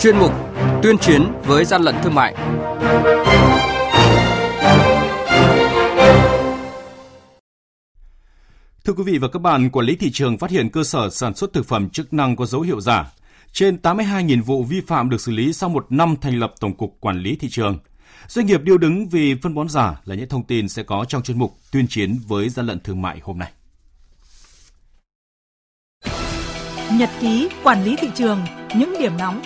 chuyên mục Tuyên chiến với gian lận thương mại. Thưa quý vị và các bạn, quản lý thị trường phát hiện cơ sở sản xuất thực phẩm chức năng có dấu hiệu giả. Trên 82.000 vụ vi phạm được xử lý sau một năm thành lập Tổng cục Quản lý Thị trường. Doanh nghiệp điêu đứng vì phân bón giả là những thông tin sẽ có trong chuyên mục tuyên chiến với gian lận thương mại hôm nay. Nhật ký quản lý thị trường, những điểm nóng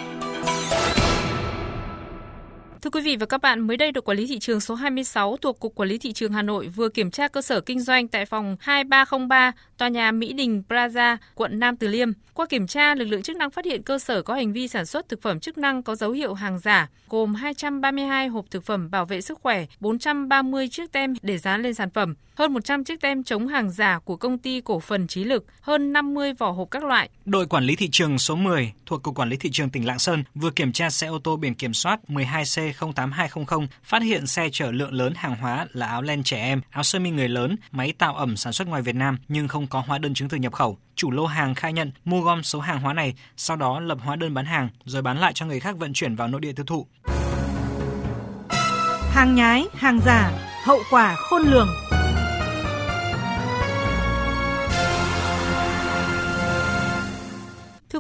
Thưa quý vị và các bạn, mới đây đội quản lý thị trường số 26 thuộc Cục Quản lý Thị trường Hà Nội vừa kiểm tra cơ sở kinh doanh tại phòng 2303, tòa nhà Mỹ Đình Plaza, quận Nam Từ Liêm. Qua kiểm tra, lực lượng chức năng phát hiện cơ sở có hành vi sản xuất thực phẩm chức năng có dấu hiệu hàng giả, gồm 232 hộp thực phẩm bảo vệ sức khỏe, 430 chiếc tem để dán lên sản phẩm, hơn 100 chiếc tem chống hàng giả của công ty cổ phần Trí Lực, hơn 50 vỏ hộp các loại. Đội quản lý thị trường số 10 thuộc Cục Quản lý Thị trường tỉnh Lạng Sơn vừa kiểm tra xe ô tô biển kiểm soát 12C08200 phát hiện xe chở lượng lớn hàng hóa là áo len trẻ em, áo sơ mi người lớn, máy tạo ẩm sản xuất ngoài Việt Nam nhưng không có hóa đơn chứng từ nhập khẩu. Chủ lô hàng khai nhận mua gom số hàng hóa này, sau đó lập hóa đơn bán hàng rồi bán lại cho người khác vận chuyển vào nội địa tiêu thụ. Hàng nhái, hàng giả, hậu quả khôn lường.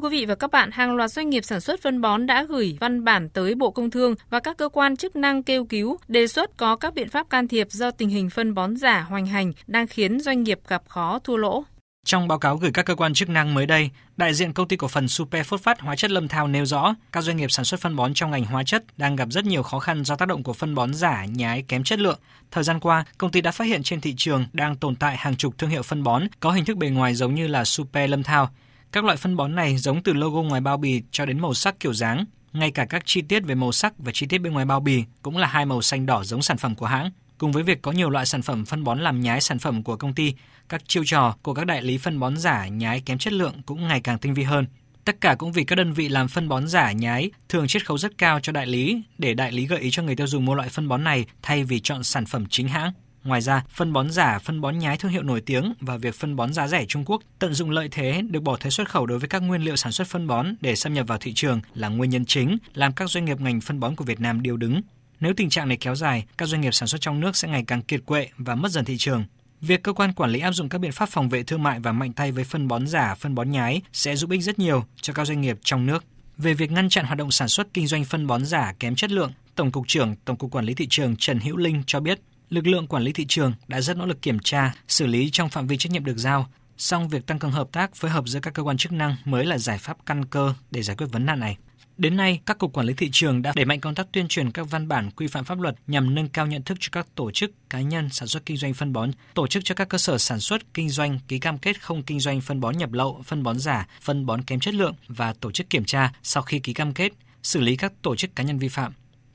Quý vị và các bạn, hàng loạt doanh nghiệp sản xuất phân bón đã gửi văn bản tới Bộ Công Thương và các cơ quan chức năng kêu cứu, đề xuất có các biện pháp can thiệp do tình hình phân bón giả hoành hành đang khiến doanh nghiệp gặp khó thua lỗ. Trong báo cáo gửi các cơ quan chức năng mới đây, đại diện công ty cổ phần Super Phốt Phát Hóa chất Lâm Thao nêu rõ, các doanh nghiệp sản xuất phân bón trong ngành hóa chất đang gặp rất nhiều khó khăn do tác động của phân bón giả, nhái, kém chất lượng. Thời gian qua, công ty đã phát hiện trên thị trường đang tồn tại hàng chục thương hiệu phân bón có hình thức bề ngoài giống như là Super Lâm Thao. Các loại phân bón này giống từ logo ngoài bao bì cho đến màu sắc kiểu dáng, ngay cả các chi tiết về màu sắc và chi tiết bên ngoài bao bì cũng là hai màu xanh đỏ giống sản phẩm của hãng. Cùng với việc có nhiều loại sản phẩm phân bón làm nhái sản phẩm của công ty, các chiêu trò của các đại lý phân bón giả nhái kém chất lượng cũng ngày càng tinh vi hơn. Tất cả cũng vì các đơn vị làm phân bón giả nhái thường chiết khấu rất cao cho đại lý để đại lý gợi ý cho người tiêu dùng mua loại phân bón này thay vì chọn sản phẩm chính hãng. Ngoài ra, phân bón giả, phân bón nhái thương hiệu nổi tiếng và việc phân bón giá rẻ Trung Quốc tận dụng lợi thế được bỏ thuế xuất khẩu đối với các nguyên liệu sản xuất phân bón để xâm nhập vào thị trường là nguyên nhân chính làm các doanh nghiệp ngành phân bón của Việt Nam điêu đứng. Nếu tình trạng này kéo dài, các doanh nghiệp sản xuất trong nước sẽ ngày càng kiệt quệ và mất dần thị trường. Việc cơ quan quản lý áp dụng các biện pháp phòng vệ thương mại và mạnh tay với phân bón giả, phân bón nhái sẽ giúp ích rất nhiều cho các doanh nghiệp trong nước. Về việc ngăn chặn hoạt động sản xuất kinh doanh phân bón giả kém chất lượng, Tổng cục trưởng Tổng cục Quản lý thị trường Trần Hữu Linh cho biết, lực lượng quản lý thị trường đã rất nỗ lực kiểm tra, xử lý trong phạm vi trách nhiệm được giao, song việc tăng cường hợp tác phối hợp giữa các cơ quan chức năng mới là giải pháp căn cơ để giải quyết vấn nạn này. Đến nay, các cục quản lý thị trường đã đẩy mạnh công tác tuyên truyền các văn bản quy phạm pháp luật nhằm nâng cao nhận thức cho các tổ chức, cá nhân sản xuất kinh doanh phân bón, tổ chức cho các cơ sở sản xuất kinh doanh ký cam kết không kinh doanh phân bón nhập lậu, phân bón giả, phân bón kém chất lượng và tổ chức kiểm tra sau khi ký cam kết, xử lý các tổ chức cá nhân vi phạm.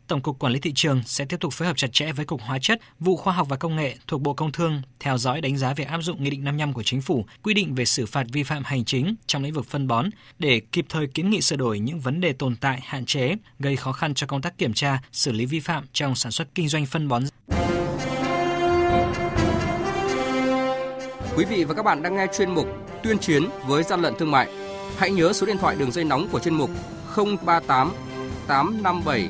Tổng cục Quản lý thị trường sẽ tiếp tục phối hợp chặt chẽ với Cục Hóa chất, vụ Khoa học và Công nghệ thuộc Bộ Công Thương theo dõi đánh giá việc áp dụng Nghị định 55 của Chính phủ quy định về xử phạt vi phạm hành chính trong lĩnh vực phân bón để kịp thời kiến nghị sửa đổi những vấn đề tồn tại, hạn chế, gây khó khăn cho công tác kiểm tra, xử lý vi phạm trong sản xuất kinh doanh phân bón. Quý vị và các bạn đang nghe chuyên mục Tuyên chiến với gian lận thương mại. Hãy nhớ số điện thoại đường dây nóng của chuyên mục 038 857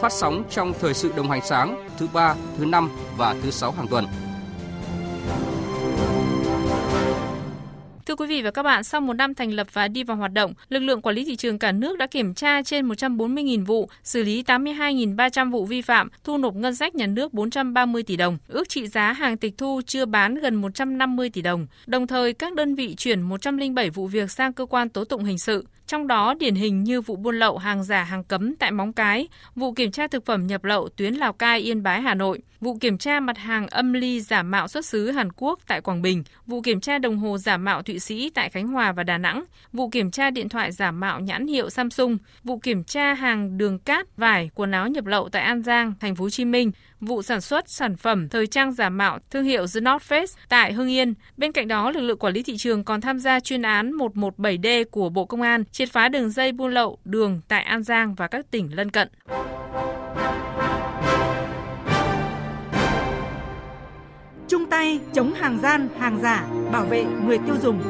phát sóng trong thời sự đồng hành sáng thứ ba, thứ năm và thứ sáu hàng tuần. Thưa quý vị và các bạn, sau một năm thành lập và đi vào hoạt động, lực lượng quản lý thị trường cả nước đã kiểm tra trên 140.000 vụ, xử lý 82.300 vụ vi phạm, thu nộp ngân sách nhà nước 430 tỷ đồng, ước trị giá hàng tịch thu chưa bán gần 150 tỷ đồng. Đồng thời, các đơn vị chuyển 107 vụ việc sang cơ quan tố tụng hình sự trong đó điển hình như vụ buôn lậu hàng giả hàng cấm tại Móng Cái, vụ kiểm tra thực phẩm nhập lậu tuyến Lào Cai Yên Bái Hà Nội, vụ kiểm tra mặt hàng âm ly giả mạo xuất xứ Hàn Quốc tại Quảng Bình, vụ kiểm tra đồng hồ giả mạo Thụy Sĩ tại Khánh Hòa và Đà Nẵng, vụ kiểm tra điện thoại giả mạo nhãn hiệu Samsung, vụ kiểm tra hàng đường cát, vải, quần áo nhập lậu tại An Giang, thành phố Hồ Chí Minh, vụ sản xuất sản phẩm thời trang giả mạo thương hiệu The North Face tại Hưng Yên. Bên cạnh đó, lực lượng quản lý thị trường còn tham gia chuyên án 117D của Bộ Công an triệt phá đường dây buôn lậu đường tại An Giang và các tỉnh lân cận. Chung tay chống hàng gian, hàng giả, bảo vệ người tiêu dùng.